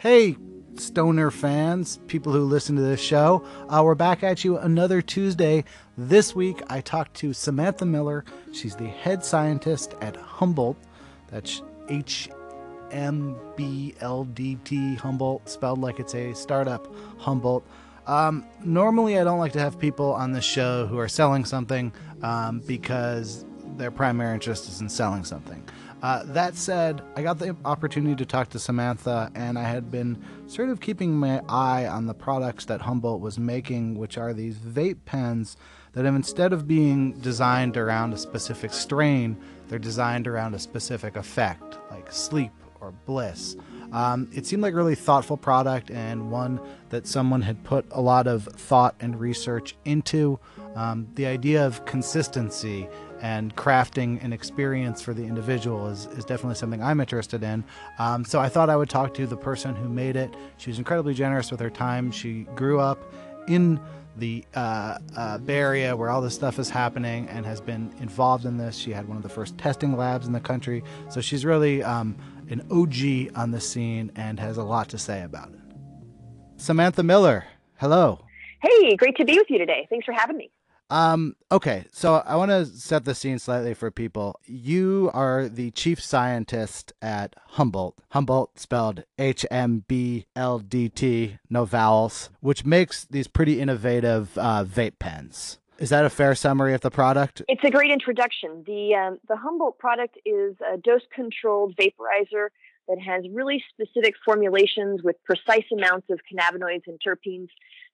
Hey, stoner fans, people who listen to this show. Uh, we're back at you another Tuesday. This week, I talked to Samantha Miller. She's the head scientist at Humboldt. That's H M B L D T, Humboldt, spelled like it's a startup, Humboldt. Um, normally, I don't like to have people on the show who are selling something um, because their primary interest is in selling something. Uh, that said, I got the opportunity to talk to Samantha, and I had been sort of keeping my eye on the products that Humboldt was making, which are these vape pens that have instead of being designed around a specific strain, they're designed around a specific effect, like sleep or bliss. Um, it seemed like a really thoughtful product and one that someone had put a lot of thought and research into. Um, the idea of consistency and crafting an experience for the individual is, is definitely something I'm interested in. Um, so I thought I would talk to the person who made it. She was incredibly generous with her time. She grew up in the uh, uh, Bay Area where all this stuff is happening and has been involved in this. She had one of the first testing labs in the country. So she's really um, an OG on the scene and has a lot to say about it. Samantha Miller, hello. Hey, great to be with you today. Thanks for having me. Um, okay, so I want to set the scene slightly for people. You are the chief scientist at Humboldt. Humboldt spelled H M B L D T, no vowels, which makes these pretty innovative uh, vape pens. Is that a fair summary of the product? It's a great introduction. The um, the Humboldt product is a dose controlled vaporizer that has really specific formulations with precise amounts of cannabinoids and terpenes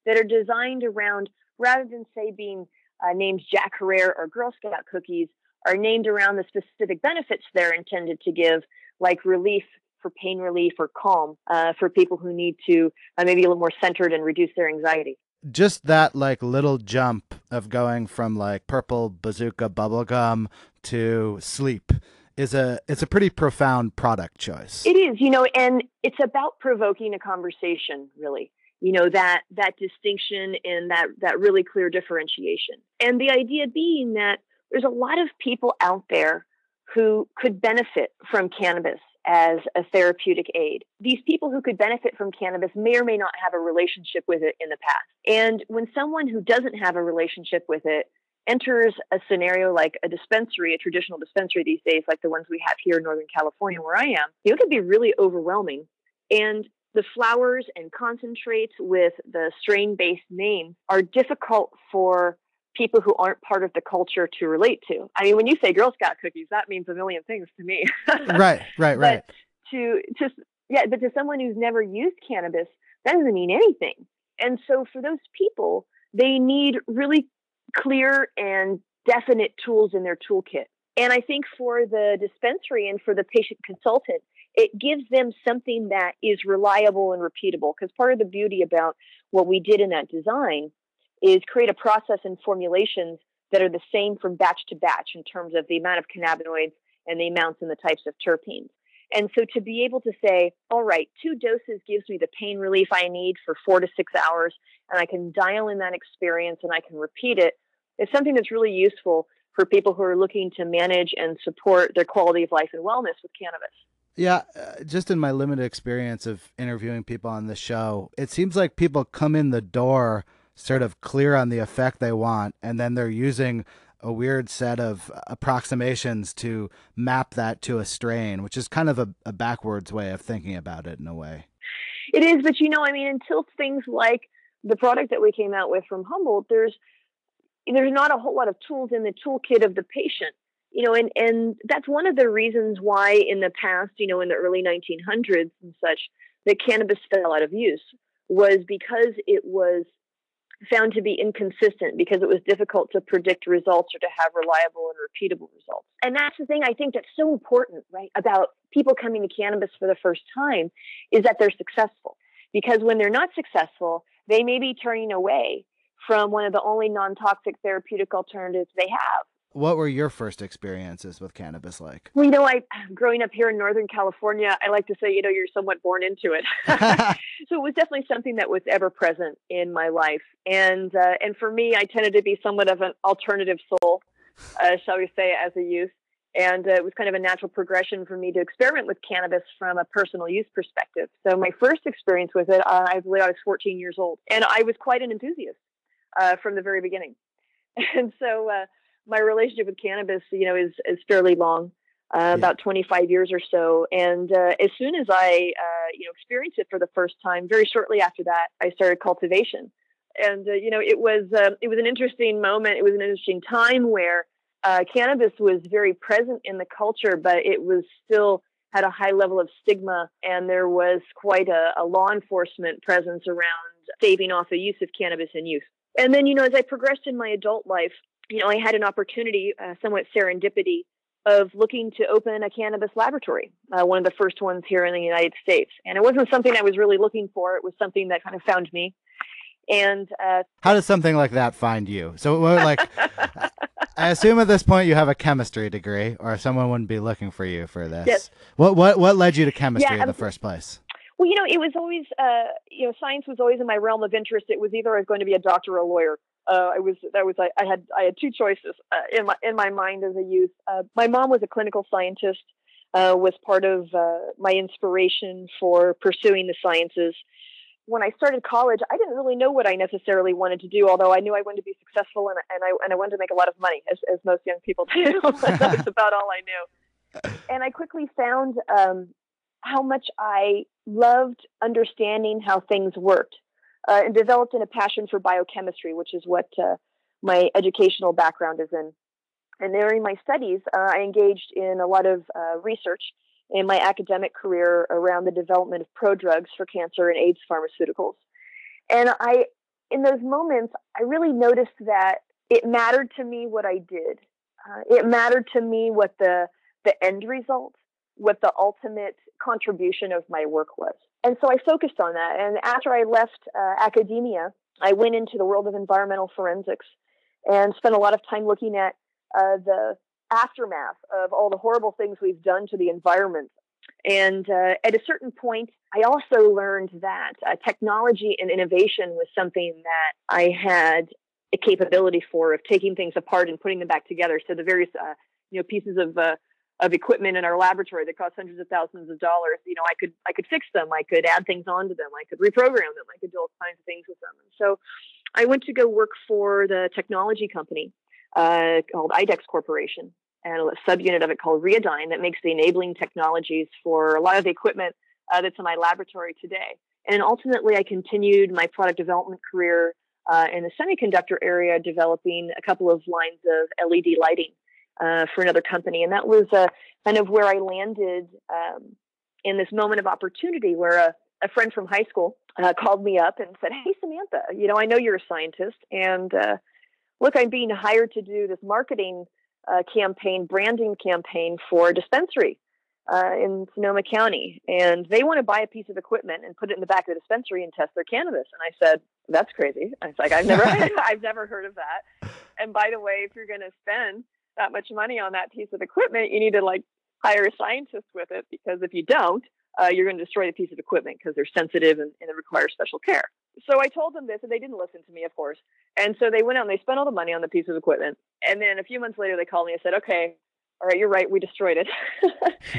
that are designed around rather than say being uh, named Jack Herer or Girl Scout cookies are named around the specific benefits they're intended to give, like relief for pain relief or calm uh, for people who need to uh, maybe a little more centered and reduce their anxiety. Just that like little jump of going from like purple bazooka bubblegum to sleep is a it's a pretty profound product choice. It is, you know, and it's about provoking a conversation, really you know that that distinction and that that really clear differentiation and the idea being that there's a lot of people out there who could benefit from cannabis as a therapeutic aid. These people who could benefit from cannabis may or may not have a relationship with it in the past. And when someone who doesn't have a relationship with it enters a scenario like a dispensary, a traditional dispensary these days, like the ones we have here in Northern California where I am, it can be really overwhelming. And the flowers and concentrates with the strain based name are difficult for people who aren't part of the culture to relate to. I mean, when you say Girl Scout cookies, that means a million things to me. right, right, right. But to just yeah, but to someone who's never used cannabis, that doesn't mean anything. And so for those people, they need really clear and definite tools in their toolkit. And I think for the dispensary and for the patient consultant, it gives them something that is reliable and repeatable. Because part of the beauty about what we did in that design is create a process and formulations that are the same from batch to batch in terms of the amount of cannabinoids and the amounts and the types of terpenes. And so to be able to say, all right, two doses gives me the pain relief I need for four to six hours, and I can dial in that experience and I can repeat it, is something that's really useful for people who are looking to manage and support their quality of life and wellness with cannabis. Yeah, uh, just in my limited experience of interviewing people on the show, it seems like people come in the door sort of clear on the effect they want, and then they're using a weird set of approximations to map that to a strain, which is kind of a, a backwards way of thinking about it in a way. It is, but you know, I mean, until things like the product that we came out with from Humboldt, there's there's not a whole lot of tools in the toolkit of the patient you know, and, and that's one of the reasons why in the past, you know, in the early 1900s and such, that cannabis fell out of use was because it was found to be inconsistent because it was difficult to predict results or to have reliable and repeatable results. And that's the thing I think that's so important, right, about people coming to cannabis for the first time is that they're successful. Because when they're not successful, they may be turning away from one of the only non toxic therapeutic alternatives they have what were your first experiences with cannabis like? Well, you know, I growing up here in Northern California, I like to say, you know, you're somewhat born into it. so it was definitely something that was ever present in my life, and uh, and for me, I tended to be somewhat of an alternative soul. uh, shall we say, as a youth. And uh, it was kind of a natural progression for me to experiment with cannabis from a personal use perspective. So my first experience with it, uh, I believe I was 14 years old, and I was quite an enthusiast uh, from the very beginning. And so uh, my relationship with cannabis, you know, is is fairly long, uh, yeah. about 25 years or so. And uh, as soon as I, you know, experienced it for the first time, very shortly after that, I started cultivation. And you know, it was it was an interesting moment. It was an interesting time where uh, cannabis was very present in the culture, but it was still had a high level of stigma, and there was quite a, a law enforcement presence around staving off the use of cannabis in youth. And then, you know, as I progressed in my adult life, you know, I had an opportunity, uh, somewhat serendipity, of looking to open a cannabis laboratory, uh, one of the first ones here in the United States. And it wasn't something I was really looking for. It was something that kind of found me. And uh, how does something like that find you? So, like, I assume at this point you have a chemistry degree, or someone wouldn't be looking for you for this. Yes. What what what led you to chemistry yeah, in the first place? Well, you know, it was always, uh, you know, science was always in my realm of interest. It was either I was going to be a doctor or a lawyer. Uh, I was that was I, I had I had two choices uh, in my in my mind as a youth. Uh, my mom was a clinical scientist, uh, was part of uh, my inspiration for pursuing the sciences when I started college, I didn't really know what I necessarily wanted to do, although I knew I wanted to be successful and, and I and I wanted to make a lot of money, as, as most young people do. That's about all I knew. And I quickly found um, how much I loved understanding how things worked, uh, and developed in a passion for biochemistry, which is what uh, my educational background is in. And during my studies, uh, I engaged in a lot of uh, research in my academic career around the development of prodrugs for cancer and AIDS pharmaceuticals. And I, in those moments, I really noticed that it mattered to me what I did. Uh, it mattered to me what the the end result, what the ultimate contribution of my work was. And so I focused on that. And after I left uh, academia, I went into the world of environmental forensics and spent a lot of time looking at uh, the aftermath of all the horrible things we've done to the environment. And uh, at a certain point, I also learned that uh, technology and innovation was something that I had a capability for of taking things apart and putting them back together. So the various, uh, you know, pieces of uh, of equipment in our laboratory that cost hundreds of thousands of dollars, you know, I could I could fix them, I could add things onto them, I could reprogram them, I could do all kinds of things with them. And so I went to go work for the technology company uh, called IDEX Corporation and a subunit of it called Rheodyne that makes the enabling technologies for a lot of the equipment uh, that's in my laboratory today. And ultimately, I continued my product development career uh, in the semiconductor area, developing a couple of lines of LED lighting uh, for another company. And that was uh, kind of where I landed um, in this moment of opportunity where a, a friend from high school uh, called me up and said, Hey, Samantha, you know, I know you're a scientist. And uh, look, I'm being hired to do this marketing uh, campaign, branding campaign for a dispensary uh, in Sonoma County, and they want to buy a piece of equipment and put it in the back of the dispensary and test their cannabis. And I said, "That's crazy." I was like, "I've never, I've never heard of that." And by the way, if you're going to spend that much money on that piece of equipment, you need to like hire a scientist with it because if you don't, uh, you're going to destroy the piece of equipment because they're sensitive and, and it requires special care. So I told them this, and they didn't listen to me, of course. And so they went out and they spent all the money on the piece of equipment. And then a few months later, they called me and said, "Okay, all right, you're right, we destroyed it.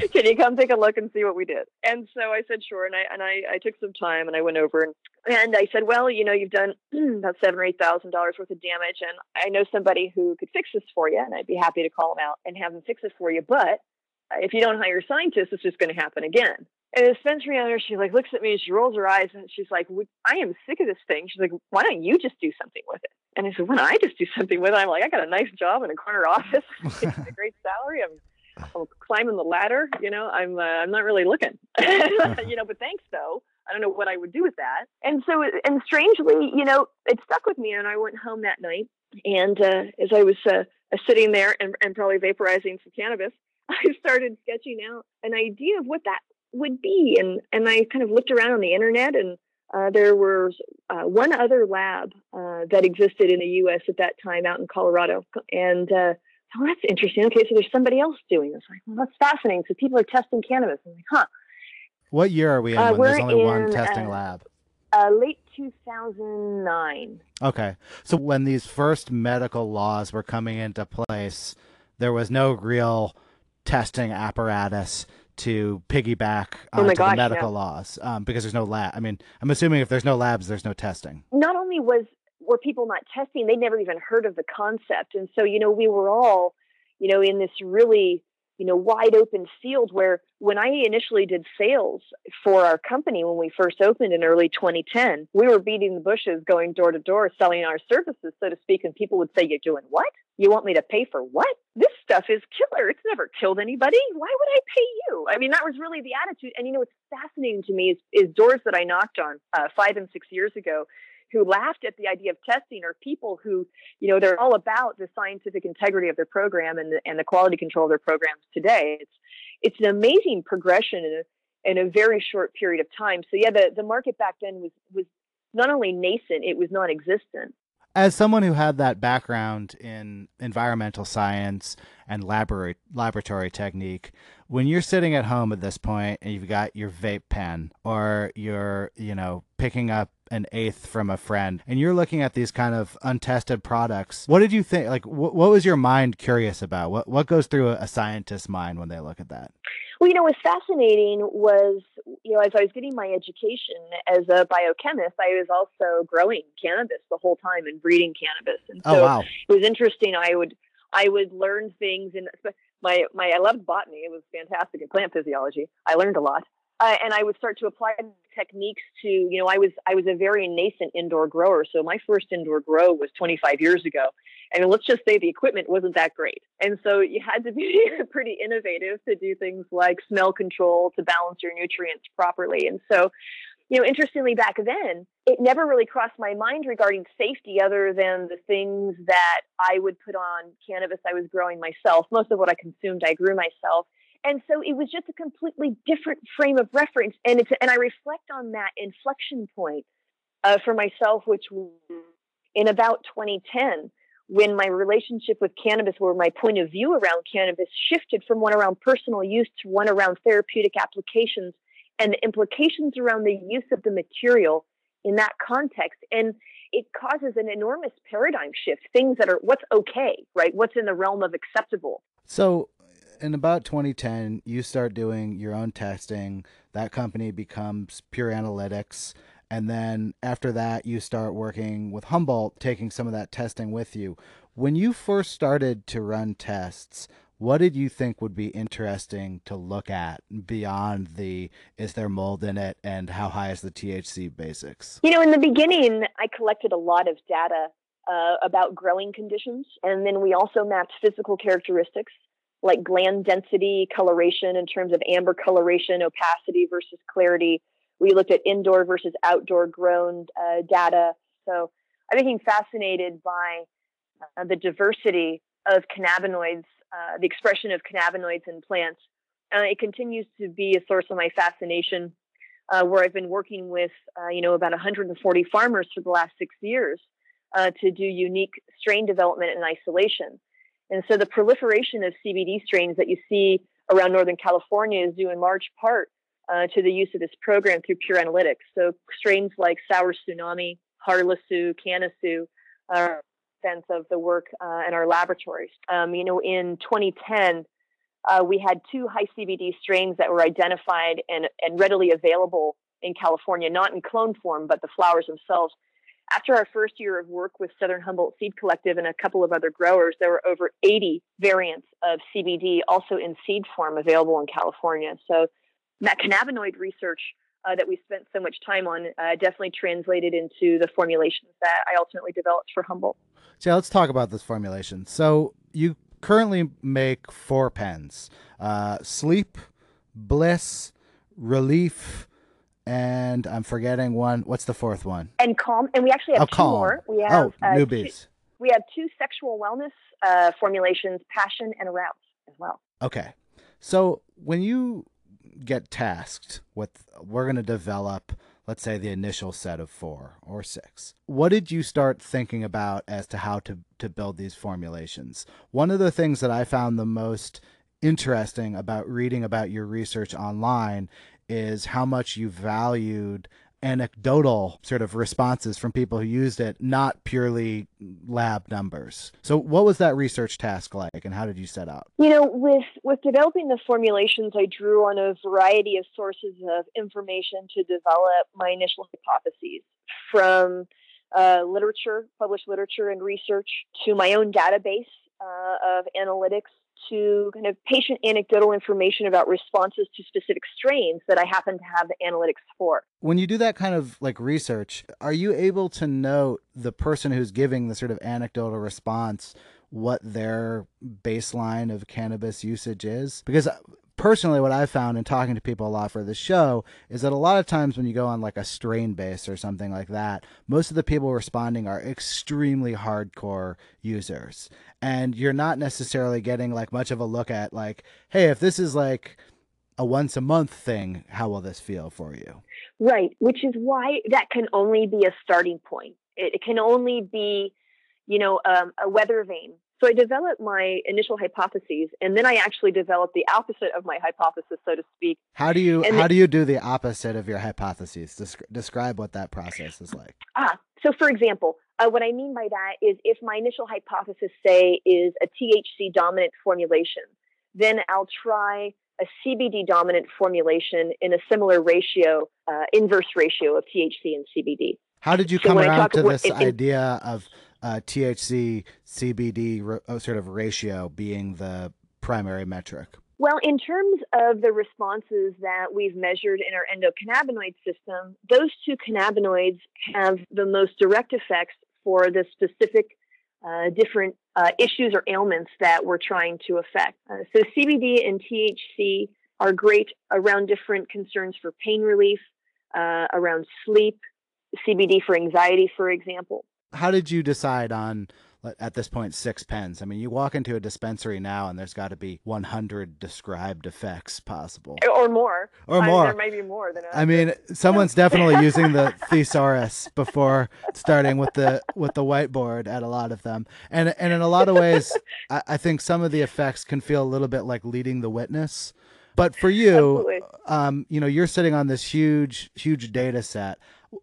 Can you come take a look and see what we did?" And so I said, "Sure." And I and I, I took some time and I went over and and I said, "Well, you know, you've done about seven or eight thousand dollars worth of damage, and I know somebody who could fix this for you, and I'd be happy to call them out and have them fix it for you. But if you don't hire scientists, it's just going to happen again." And the dispensary owner, she like looks at me and she rolls her eyes and she's like, I am sick of this thing. She's like, why don't you just do something with it? And I said, why don't I just do something with it? I'm like, I got a nice job in a corner office, a great salary. I'm, I'm climbing the ladder. You know, I'm uh, I'm not really looking. you know, but thanks though. I don't know what I would do with that. And so, and strangely, you know, it stuck with me. And I went home that night, and uh, as I was uh, sitting there and, and probably vaporizing some cannabis, I started sketching out an idea of what that would be. And, and I kind of looked around on the internet and uh, there was uh, one other lab uh, that existed in the U.S. at that time out in Colorado. And uh, oh, that's interesting. Okay, so there's somebody else doing this. Like, well, that's fascinating. So people are testing cannabis. I'm like, huh. What year are we in uh, when there's only in, one testing uh, lab? late 2009. Okay. So when these first medical laws were coming into place, there was no real testing apparatus to piggyback Oh onto gosh, the medical no. laws um, because there's no lab. I mean, I'm assuming if there's no labs, there's no testing. Not only was were people not testing, they'd never even heard of the concept, and so you know we were all, you know, in this really you know wide open field where when I initially did sales for our company when we first opened in early 2010, we were beating the bushes, going door to door, selling our services, so to speak, and people would say, "You're doing what? You want me to pay for what? This stuff is killer. It's never killed anybody. Why would I pay you? I mean, that was really the attitude. And you know, what's fascinating to me is, is doors that I knocked on uh, five and six years ago who laughed at the idea of testing are people who, you know, they're all about the scientific integrity of their program and the, and the quality control of their programs today. It's, it's an amazing progression in a, in a very short period of time. So yeah, the, the market back then was, was not only nascent, it was non-existent. As someone who had that background in environmental science and laboratory laboratory technique, when you're sitting at home at this point and you've got your vape pen or you're, you know, picking up an eighth from a friend and you're looking at these kind of untested products, what did you think? Like, wh- what was your mind curious about? What what goes through a, a scientist's mind when they look at that? Well, you know, what's fascinating was, you know, as I was getting my education as a biochemist, I was also growing cannabis the whole time and breeding cannabis. And oh, so Oh wow! it was interesting. I would, I would learn things and my, my, I loved botany. It was fantastic in plant physiology. I learned a lot. Uh, and I would start to apply techniques to, you know, I was, I was a very nascent indoor grower. So my first indoor grow was 25 years ago. And let's just say the equipment wasn't that great. And so you had to be pretty innovative to do things like smell control to balance your nutrients properly. And so, you know, interestingly, back then, it never really crossed my mind regarding safety other than the things that I would put on cannabis I was growing myself. Most of what I consumed, I grew myself. And so it was just a completely different frame of reference. And it's, and I reflect on that inflection point uh, for myself, which in about 2010 when my relationship with cannabis, where my point of view around cannabis shifted from one around personal use to one around therapeutic applications and the implications around the use of the material in that context. And it causes an enormous paradigm shift, things that are what's okay, right? What's in the realm of acceptable. So, in about 2010, you start doing your own testing. That company becomes Pure Analytics. And then after that, you start working with Humboldt, taking some of that testing with you. When you first started to run tests, what did you think would be interesting to look at beyond the is there mold in it and how high is the THC basics? You know, in the beginning, I collected a lot of data uh, about growing conditions, and then we also mapped physical characteristics like gland density, coloration in terms of amber coloration, opacity versus clarity. We looked at indoor versus outdoor grown uh, data. So I became fascinated by uh, the diversity of cannabinoids, uh, the expression of cannabinoids in plants. Uh, it continues to be a source of my fascination, uh, where I've been working with, uh, you know, about 140 farmers for the last six years to do unique strain development and isolation. And so the proliferation of CBD strains that you see around Northern California is due in large part uh, to the use of this program through Pure Analytics. So strains like Sour Tsunami, Harle-Tsu, Cannatsu are a sense of the work uh, in our laboratories. Um, you know, in 2010, uh, we had two high CBD strains that were identified and, and readily available in California, not in clone form, but the flowers themselves. After our first year of work with Southern Humboldt Seed Collective and a couple of other growers, there were over 80 variants of CBD also in seed form available in California. So that cannabinoid research uh, that we spent so much time on uh, definitely translated into the formulations that I ultimately developed for Humboldt. So let's talk about this formulation. So you currently make four pens: uh, sleep, bliss, relief, and I'm forgetting one. What's the fourth one? And calm. And we actually have oh, two calm. more. We have oh, uh, newbies. Two, we have two sexual wellness uh, formulations: passion and arouse as well. Okay. So when you get tasked with, we're going to develop let's say the initial set of four or six. What did you start thinking about as to how to, to build these formulations? One of the things that I found the most interesting about reading about your research online is how much you valued anecdotal sort of responses from people who used it, not purely lab numbers. So, what was that research task like, and how did you set out? You know, with with developing the formulations, I drew on a variety of sources of information to develop my initial hypotheses, from uh, literature, published literature and research, to my own database uh, of analytics to kind of patient anecdotal information about responses to specific strains that I happen to have the analytics for. When you do that kind of like research, are you able to note the person who's giving the sort of anecdotal response what their baseline of cannabis usage is? Because personally what i've found in talking to people a lot for the show is that a lot of times when you go on like a strain base or something like that most of the people responding are extremely hardcore users. And you're not necessarily getting like much of a look at like hey if this is like a once a month thing how will this feel for you? Right which is why that can only be a starting point. It, it can only be you know um, a weather vane so I developed my initial hypotheses, and then I actually developed the opposite of my hypothesis, so to speak. How do you and how the, do you do the opposite of your hypotheses? describe what that process is like. Ah, so for example, uh, what I mean by that is if my initial hypothesis, say, is a THC dominant formulation, then I'll try a CBD dominant formulation in a similar ratio, uh, inverse ratio of THC and CBD. How did you so come around to this idea of uh, THC CBD uh, sort of ratio being the primary metric? Well, in terms of the responses that we've measured in our endocannabinoid system, those two cannabinoids have the most direct effects for the specific uh, different uh, issues or ailments that we're trying to affect. Uh, so, CBD and THC are great around different concerns for pain relief, uh, around sleep, CBD for anxiety, for example how did you decide on at this point six pens? I mean, you walk into a dispensary now, and there's got to be 100 described effects possible, or more, or more. I, there might be more than. I mean, someone's definitely using the thesaurus before starting with the with the whiteboard at a lot of them, and and in a lot of ways, I, I think some of the effects can feel a little bit like leading the witness. But for you, um, you know, you're sitting on this huge, huge data set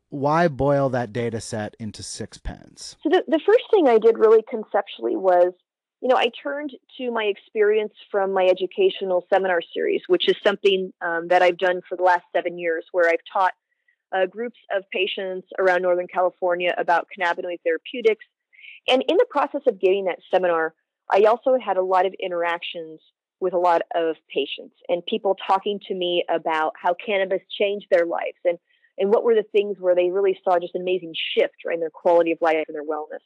why boil that data set into six pens? So the, the first thing I did really conceptually was, you know, I turned to my experience from my educational seminar series, which is something um, that I've done for the last seven years, where I've taught uh, groups of patients around Northern California about cannabinoid therapeutics. And in the process of giving that seminar, I also had a lot of interactions with a lot of patients and people talking to me about how cannabis changed their lives and and what were the things where they really saw just amazing shift right, in their quality of life and their wellness.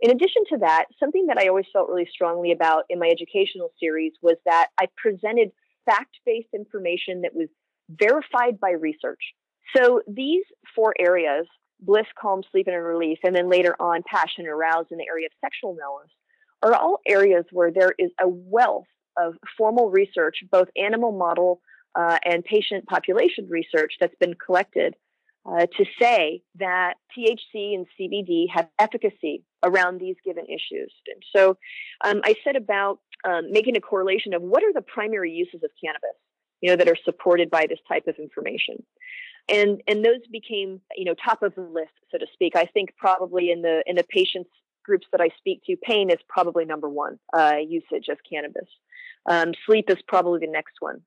In addition to that, something that I always felt really strongly about in my educational series was that I presented fact based information that was verified by research. So these four areas bliss, calm, sleep, and relief, and then later on, passion, aroused in the area of sexual wellness are all areas where there is a wealth of formal research, both animal model uh, and patient population research that's been collected uh, to say that THC and CBD have efficacy around these given issues. And so um, I said about um, making a correlation of what are the primary uses of cannabis, you know, that are supported by this type of information. And, and those became, you know, top of the list, so to speak. I think probably in the, in the patients groups that I speak to, pain is probably number one uh, usage of cannabis. Um, sleep is probably the next one.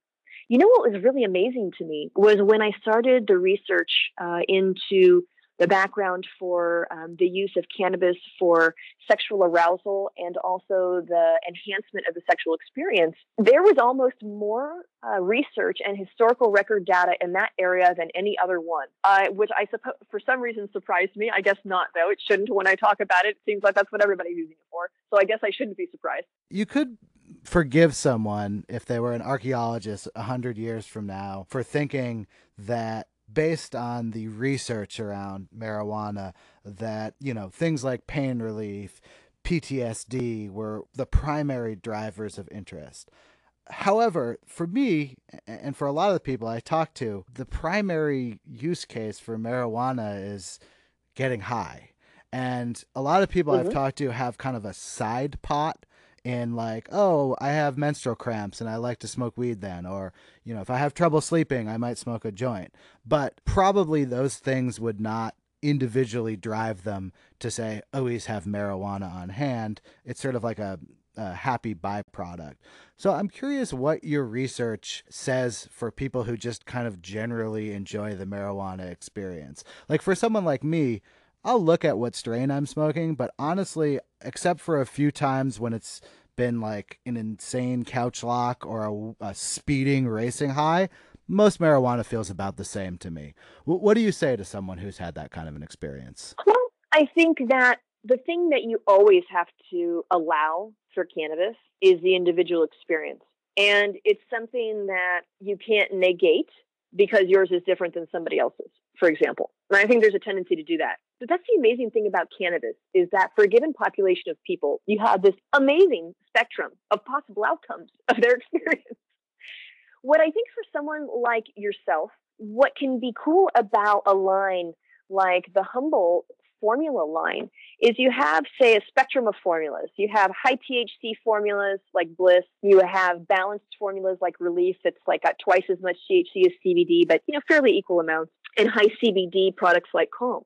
You know what was really amazing to me was when I started the research uh, into the background for um, the use of cannabis for sexual arousal and also the enhancement of the sexual experience, there was almost more uh, research and historical record data in that area than any other one, uh, which I suppose for some reason surprised me. I guess not, though. It shouldn't when I talk about it. It seems like that's what everybody's using it for. So I guess I shouldn't be surprised. You could forgive someone if they were an archaeologist a hundred years from now for thinking that based on the research around marijuana that you know things like pain relief PTSD were the primary drivers of interest. However, for me and for a lot of the people I talk to, the primary use case for marijuana is getting high. And a lot of people mm-hmm. I've talked to have kind of a side pot in like, oh, I have menstrual cramps and I like to smoke weed then, or you know, if I have trouble sleeping, I might smoke a joint. But probably those things would not individually drive them to say oh, always have marijuana on hand. It's sort of like a, a happy byproduct. So I'm curious what your research says for people who just kind of generally enjoy the marijuana experience. Like for someone like me, I'll look at what strain I'm smoking, but honestly, except for a few times when it's been like an insane couch lock or a, a speeding racing high, most marijuana feels about the same to me. W- what do you say to someone who's had that kind of an experience? Well, I think that the thing that you always have to allow for cannabis is the individual experience. And it's something that you can't negate because yours is different than somebody else's, for example. And I think there's a tendency to do that. But that's the amazing thing about cannabis is that for a given population of people, you have this amazing spectrum of possible outcomes of their experience. What I think for someone like yourself, what can be cool about a line like the Humble formula line is you have, say, a spectrum of formulas. You have high THC formulas like Bliss. You have balanced formulas like Relief. It's like got twice as much THC as CBD, but you know, fairly equal amounts. And high CBD products like Calm.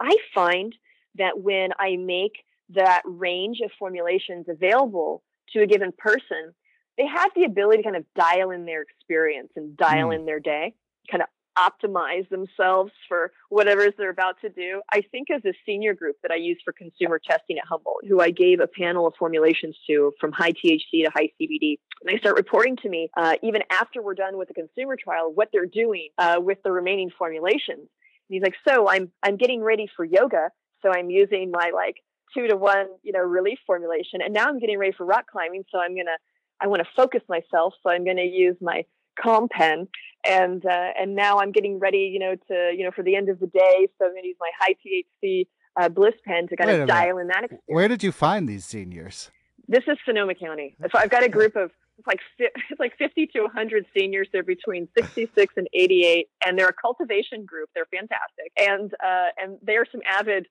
I find that when I make that range of formulations available to a given person, they have the ability to kind of dial in their experience and dial mm. in their day, kind of optimize themselves for whatever they're about to do. I think as a senior group that I use for consumer testing at Humboldt, who I gave a panel of formulations to from high THC to high CBD, and they start reporting to me uh, even after we're done with the consumer trial what they're doing uh, with the remaining formulations. And he's like, "So I'm I'm getting ready for yoga, so I'm using my like two to one, you know, relief formulation, and now I'm getting ready for rock climbing, so I'm gonna I want to focus myself, so I'm going to use my calm pen and uh, and now I'm getting ready, you know, to you know for the end of the day. So I'm going to use my high THC uh, Bliss pen to kind Wait of dial in that experience. Where did you find these seniors? This is Sonoma County. So I've got a group of like it's like 50 to 100 seniors. They're between 66 and 88, and they're a cultivation group. They're fantastic, and uh, and they are some avid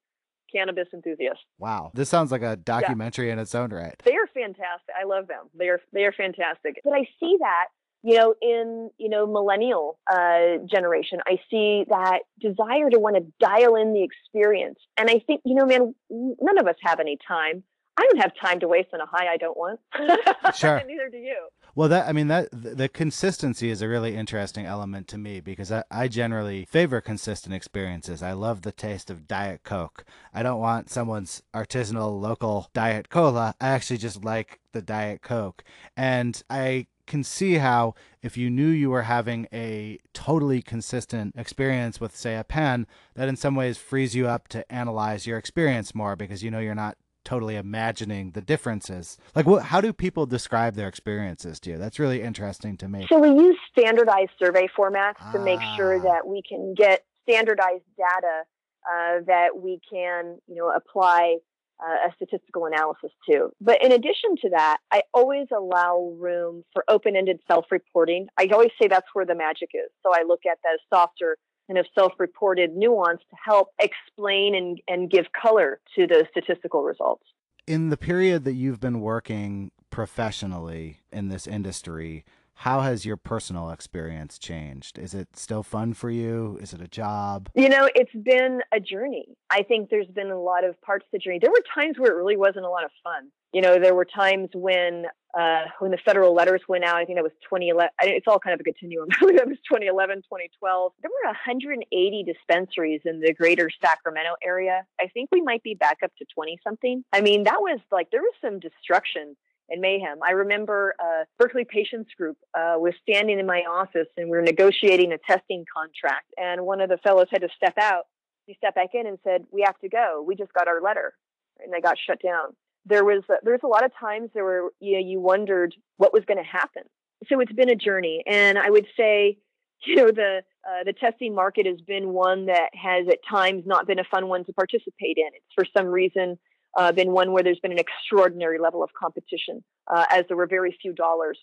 cannabis enthusiasts. Wow, this sounds like a documentary yeah. in its own right. They are fantastic. I love them. They are they are fantastic. But I see that you know, in, you know, millennial uh, generation, I see that desire to want to dial in the experience. And I think, you know, man, none of us have any time. I don't have time to waste on a high I don't want. Sure. Neither do you. Well, that I mean that the consistency is a really interesting element to me because I, I generally favor consistent experiences. I love the taste of Diet Coke. I don't want someone's artisanal local Diet Cola. I actually just like the Diet Coke, and I can see how if you knew you were having a totally consistent experience with say a pen that in some ways frees you up to analyze your experience more because you know you're not totally imagining the differences like what how do people describe their experiences to you that's really interesting to me so we use standardized survey formats ah. to make sure ah. that we can get standardized data uh, that we can you know apply uh, a statistical analysis too. But in addition to that, I always allow room for open ended self reporting. I always say that's where the magic is. So I look at that softer kind of self reported nuance to help explain and, and give color to the statistical results. In the period that you've been working professionally in this industry, how has your personal experience changed? Is it still fun for you? Is it a job? You know, it's been a journey. I think there's been a lot of parts of the journey. There were times where it really wasn't a lot of fun. You know, there were times when uh, when the federal letters went out. I think that was 2011. It's all kind of a continuum. that was 2011, 2012. There were 180 dispensaries in the greater Sacramento area. I think we might be back up to 20 something. I mean, that was like there was some destruction and mayhem. I remember uh, Berkeley Patients Group uh, was standing in my office and we were negotiating a testing contract. And one of the fellows had to step out. He stepped back in and said, "We have to go. We just got our letter," and they got shut down. There was uh, there was a lot of times there were you know you wondered what was going to happen. So it's been a journey, and I would say you know the uh, the testing market has been one that has at times not been a fun one to participate in. It's for some reason uh, been one where there's been an extraordinary level of competition, uh, as there were very few dollars,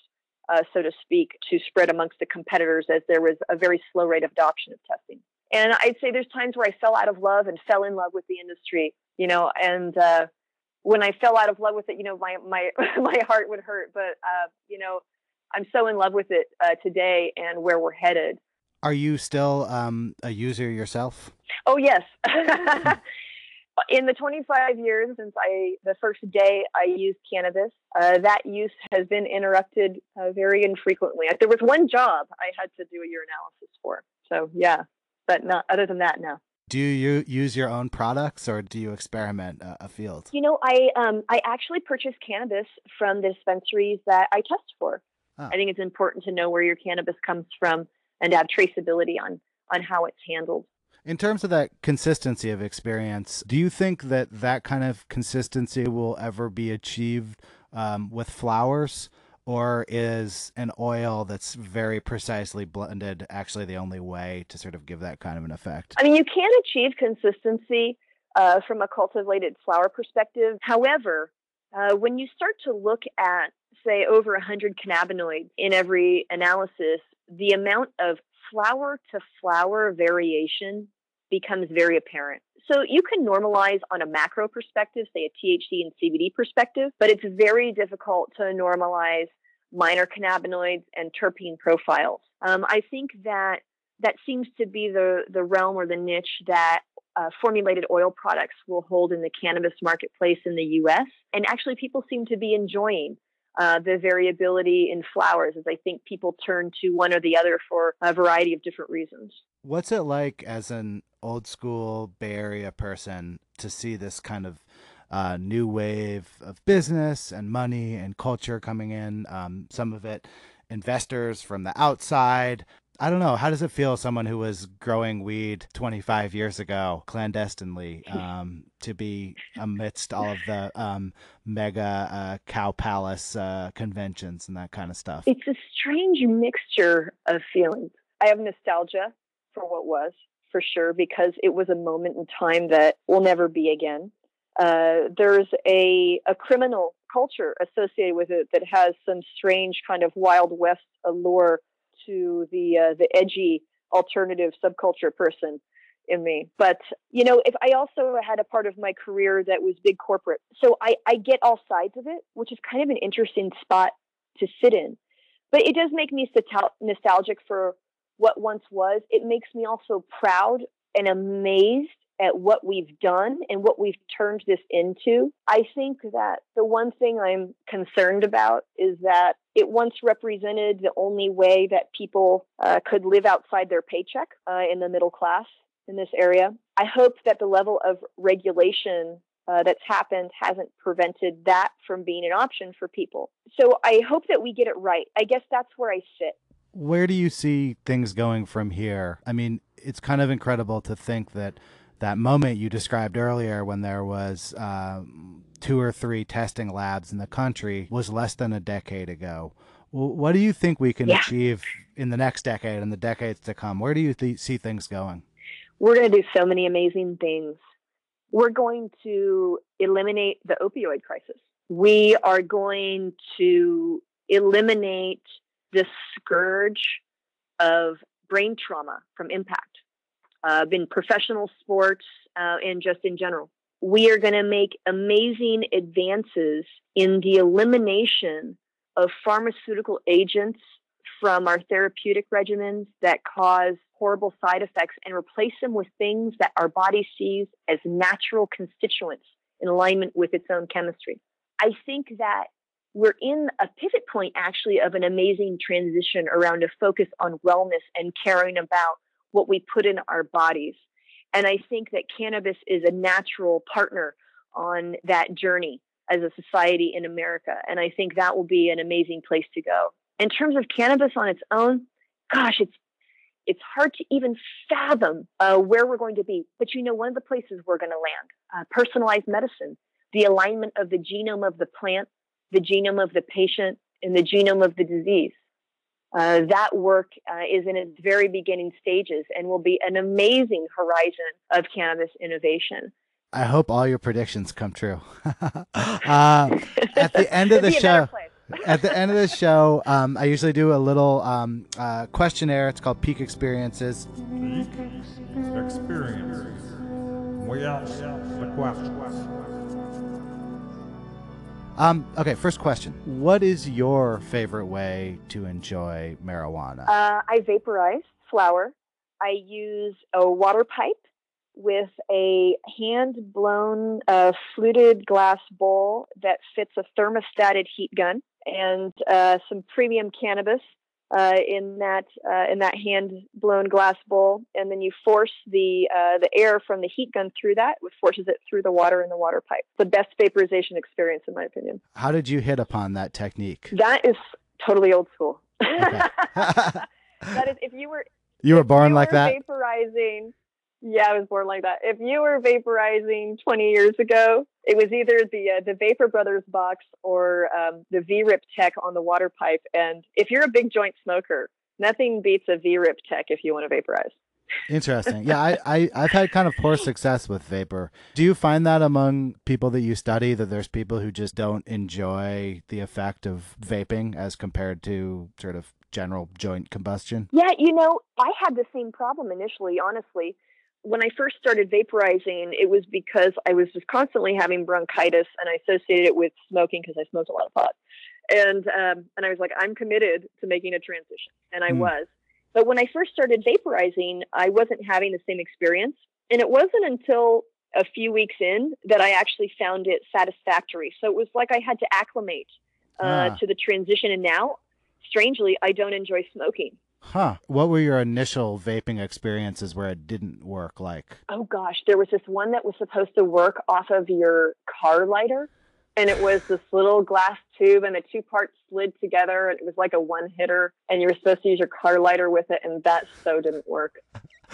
uh, so to speak, to spread amongst the competitors, as there was a very slow rate of adoption of testing. And I'd say there's times where I fell out of love and fell in love with the industry, you know, and uh, when I fell out of love with it, you know, my my my heart would hurt. But uh, you know, I'm so in love with it uh, today and where we're headed. Are you still um, a user yourself? Oh yes. in the 25 years since I the first day I used cannabis, uh, that use has been interrupted uh, very infrequently. There was one job I had to do a urinalysis for, so yeah, but not other than that, no. Do you use your own products or do you experiment uh, a field? You know, I um, I actually purchase cannabis from the dispensaries that I test for. Oh. I think it's important to know where your cannabis comes from and have traceability on on how it's handled. In terms of that consistency of experience, do you think that that kind of consistency will ever be achieved um, with flowers? Or is an oil that's very precisely blended actually the only way to sort of give that kind of an effect? I mean, you can achieve consistency uh, from a cultivated flower perspective. However, uh, when you start to look at, say, over 100 cannabinoids in every analysis, the amount of flower to flower variation becomes very apparent. So you can normalize on a macro perspective, say a THC and CBD perspective, but it's very difficult to normalize minor cannabinoids and terpene profiles. Um, I think that that seems to be the, the realm or the niche that uh, formulated oil products will hold in the cannabis marketplace in the US. And actually, people seem to be enjoying uh, the variability in flowers as I think people turn to one or the other for a variety of different reasons. What's it like as an old school Bay Area person to see this kind of uh, new wave of business and money and culture coming in? Um, some of it investors from the outside, I don't know. How does it feel, someone who was growing weed 25 years ago clandestinely, um, to be amidst all of the um, mega uh, cow palace uh, conventions and that kind of stuff? It's a strange mixture of feelings. I have nostalgia for what was, for sure, because it was a moment in time that will never be again. Uh, there's a, a criminal culture associated with it that has some strange kind of Wild West allure to the uh, the edgy alternative subculture person in me. But you know, if I also had a part of my career that was big corporate, so I I get all sides of it, which is kind of an interesting spot to sit in. But it does make me nostalgic for what once was. It makes me also proud and amazed at what we've done and what we've turned this into. I think that the one thing I'm concerned about is that it once represented the only way that people uh, could live outside their paycheck uh, in the middle class in this area. I hope that the level of regulation uh, that's happened hasn't prevented that from being an option for people. So I hope that we get it right. I guess that's where I sit. Where do you see things going from here? I mean, it's kind of incredible to think that that moment you described earlier when there was uh, two or three testing labs in the country was less than a decade ago. What do you think we can yeah. achieve in the next decade and the decades to come? Where do you th- see things going? We're going to do so many amazing things. We're going to eliminate the opioid crisis. We are going to eliminate the scourge of brain trauma from impact uh, in professional sports, uh, and just in general. We are going to make amazing advances in the elimination of pharmaceutical agents from our therapeutic regimens that cause horrible side effects and replace them with things that our body sees as natural constituents in alignment with its own chemistry. I think that we're in a pivot point actually of an amazing transition around a focus on wellness and caring about what we put in our bodies. And I think that cannabis is a natural partner on that journey as a society in America. And I think that will be an amazing place to go. In terms of cannabis on its own, gosh, it's it's hard to even fathom uh, where we're going to be. But you know, one of the places we're going to land, uh, personalized medicine, the alignment of the genome of the plant, the genome of the patient, and the genome of the disease. Uh, that work uh, is in its very beginning stages and will be an amazing horizon of cannabis innovation. I hope all your predictions come true. uh, at the end of the show, at the end of the show, um, I usually do a little um, uh, questionnaire. It's called Peak Experiences. Peak Experiences. We ask the questions. Um, okay, first question. What is your favorite way to enjoy marijuana? Uh, I vaporize flower. I use a water pipe with a hand blown uh, fluted glass bowl that fits a thermostated heat gun and uh, some premium cannabis uh, in that uh, in that hand blown glass bowl, and then you force the uh, the air from the heat gun through that, which forces it through the water in the water pipe. The best vaporization experience, in my opinion. How did you hit upon that technique? That is totally old school. Okay. that is if you were you were born like were that. Vaporizing yeah, I was born like that. If you were vaporizing 20 years ago, it was either the uh, the Vapor Brothers box or um, the V-Rip Tech on the water pipe. And if you're a big joint smoker, nothing beats a V-Rip Tech if you want to vaporize. Interesting. Yeah, I, I I've had kind of poor success with vapor. Do you find that among people that you study that there's people who just don't enjoy the effect of vaping as compared to sort of general joint combustion? Yeah, you know, I had the same problem initially, honestly when I first started vaporizing, it was because I was just constantly having bronchitis, and I associated it with smoking because I smoked a lot of pot. And um, and I was like, I'm committed to making a transition, and I mm. was. But when I first started vaporizing, I wasn't having the same experience, and it wasn't until a few weeks in that I actually found it satisfactory. So it was like I had to acclimate uh, ah. to the transition, and now, strangely, I don't enjoy smoking. Huh. What were your initial vaping experiences where it didn't work like? Oh gosh, there was this one that was supposed to work off of your car lighter. And it was this little glass tube and the two parts slid together. And it was like a one hitter and you were supposed to use your car lighter with it. And that so didn't work.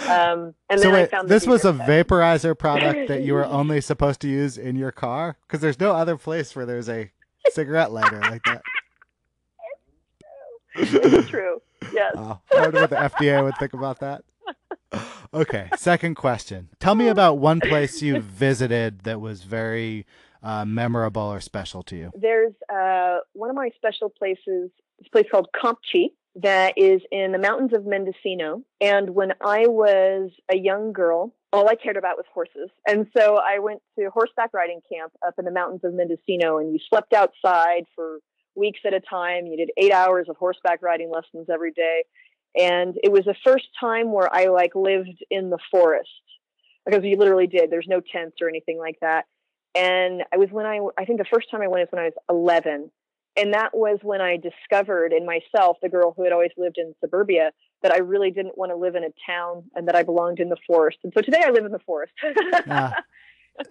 Um, and so then wait, I found this was a vaporizer product that you were only supposed to use in your car because there's no other place where there's a cigarette lighter like that. It's true. Yes. Uh, I wonder what the FDA would think about that. Okay, second question. Tell me about one place you visited that was very uh, memorable or special to you. There's uh, one of my special places, this place called Campchi that is in the mountains of Mendocino. And when I was a young girl, all I cared about was horses. And so I went to horseback riding camp up in the mountains of Mendocino, and you slept outside for weeks at a time. You did eight hours of horseback riding lessons every day. And it was the first time where I like lived in the forest because you literally did. There's no tents or anything like that. And I was when I, I think the first time I went is when I was 11. And that was when I discovered in myself, the girl who had always lived in suburbia, that I really didn't want to live in a town and that I belonged in the forest. And so today I live in the forest. yeah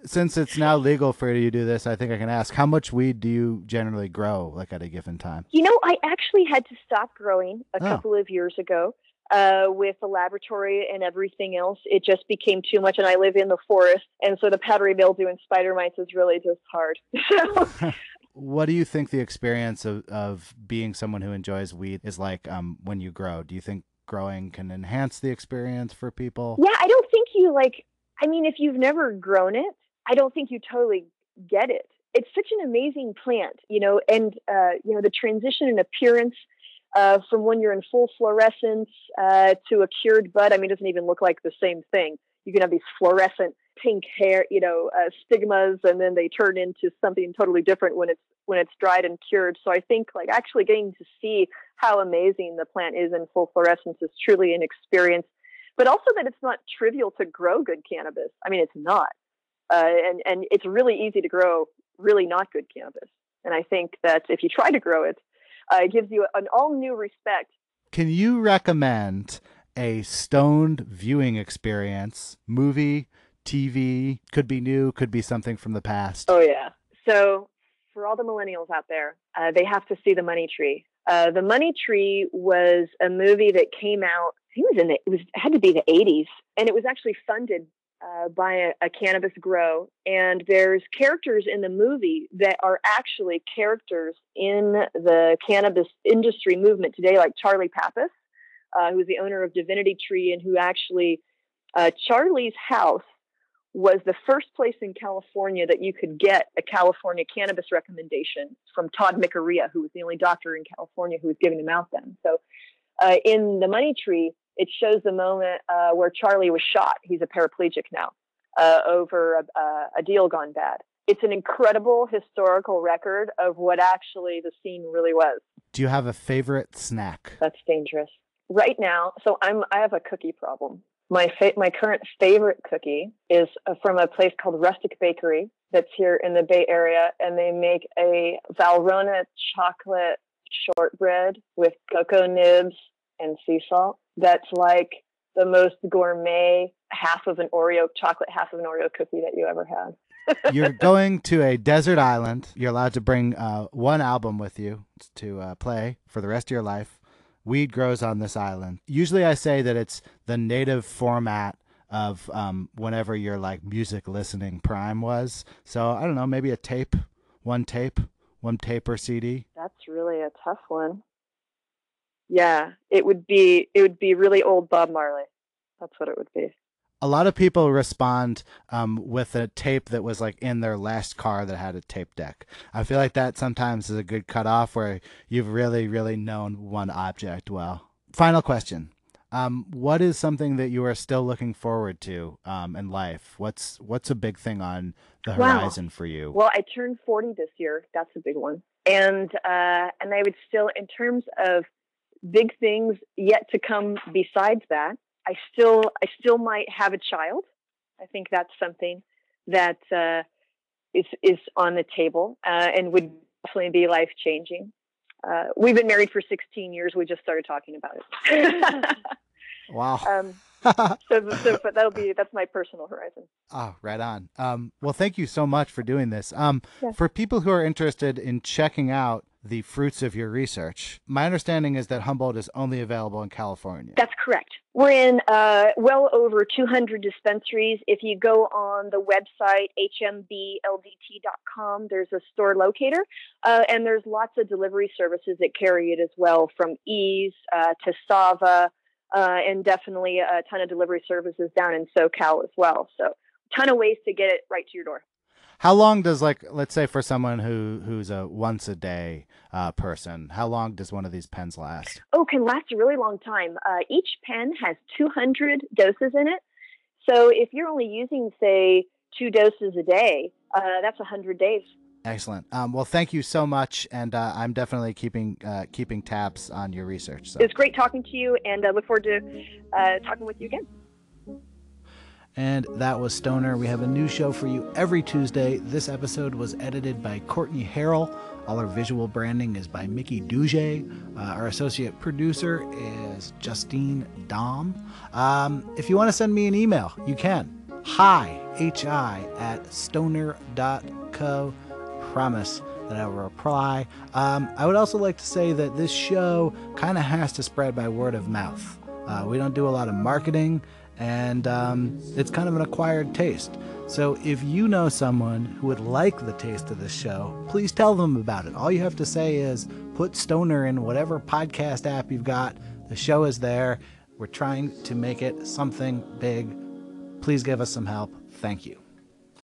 since it's now legal for you to do this, I think I can ask how much weed do you generally grow, like at a given time? You know, I actually had to stop growing a oh. couple of years ago. Uh, with the laboratory and everything else, it just became too much. And I live in the forest, and so the powdery mildew and spider mites is really just hard. what do you think the experience of, of being someone who enjoys weed is like um, when you grow? Do you think growing can enhance the experience for people? Yeah, I don't think you like. I mean, if you've never grown it, I don't think you totally get it. It's such an amazing plant, you know, and uh, you know the transition in appearance uh, from when you're in full florescence uh, to a cured bud. I mean, it doesn't even look like the same thing. You can have these fluorescent pink hair, you know, uh, stigmas, and then they turn into something totally different when it's when it's dried and cured. So I think like actually getting to see how amazing the plant is in full florescence is truly an experience. But also that it's not trivial to grow good cannabis. I mean, it's not uh, and and it's really easy to grow really not good cannabis. And I think that if you try to grow it, uh, it gives you an all new respect. Can you recommend a stoned viewing experience, movie, TV? Could be new, could be something from the past. Oh yeah. So for all the millennials out there, uh, they have to see the Money Tree. Uh, the Money Tree was a movie that came out. It was in the, it was it had to be the 80s, and it was actually funded uh, by a, a, cannabis grow. And there's characters in the movie that are actually characters in the cannabis industry movement today, like Charlie Pappas, uh, who's the owner of Divinity Tree, and who actually, uh, Charlie's house was the first place in California that you could get a California cannabis recommendation from Tod Mikuriya, who was the only doctor in California who was giving them out then. So uh, in the Money Tree, it shows the moment uh, where Charlie was shot. He's a paraplegic now uh, over a, a, deal gone bad. it's an incredible historical record of what actually the scene really was. Do you have a favorite snack? That's dangerous. Right now, so I'm I have a cookie problem. My fa- my current favorite cookie is uh, from a place called Rustic Bakery that's here in the Bay Area, and they make a Valrhona chocolate shortbread with cocoa nibs and sea salt. That's like the most gourmet half of an Oreo chocolate half of an Oreo cookie that you ever had. You're going to a desert island. You're allowed to bring uh, one album with you to uh, play for the rest of your life. Weed grows on this island. Usually, I say that it's the native format of um, whenever your like music listening prime was. So I don't know, maybe a tape, one tape, one tape or CD. That's really a tough one. Yeah, it would be it would be really old Bob Marley. That's what it would be a lot of people respond um, with a tape that was like in their last car that had a tape deck. I feel like that sometimes is a good cutoff where you've really, really known one object well. Final question. Um, what is something that you are still looking forward to um, in life? What's what's a big thing on the horizon wow. for you? Well, I turned forty this year. That's a big one, and uh, and I would still, in terms of big things yet to come besides that, I still I still might have a child. I think that's something that uh, is is on the table uh, and would definitely be life changing. Uh, we've been married for 16 years. We just started talking about it. wow. Um, so, so but that'll be that's my personal horizon. Oh, right on. Um, well, thank you so much for doing this. Um, yeah. For people who are interested in checking out the fruits of your research. My understanding is that Humboldt is only available in California. That's correct. We're in uh, well over 200 dispensaries. If you go on the website, hmbldt.com, there's a store locator, uh, and there's lots of delivery services that carry it as well, from Eaze uh, to Sava, uh, and definitely a ton of delivery services down in SoCal as well. So, ton of ways to get it right to your door. How long does like let's say for someone who who's a once a day uh, person, how long does one of these pens last? Oh, can last a really long time. Uh, each pen has 200 doses in it. So if you're only using say two doses a day, uh, that's 100 days. Excellent. Um, well, thank you so much, and uh, I'm definitely keeping uh, keeping tabs on your research. So. It's great talking to you, and I look forward to uh, talking with you again. And that was Stoner. We have a new show for you every Tuesday. This episode was edited by Courtney Harrell. All our visual branding is by Mickey Duge. Uh, our associate producer is Justine Dom. Um, if you want to send me an email, you can. Hi, hi at stoner.co. Promise that I will reply. Um, I would also like to say that this show kind of has to spread by word of mouth. Uh, we don't do a lot of marketing and um, it's kind of an acquired taste. So if you know someone who would like the taste of this show, please tell them about it. All you have to say is put Stoner in whatever podcast app you've got. The show is there. We're trying to make it something big. Please give us some help. Thank you.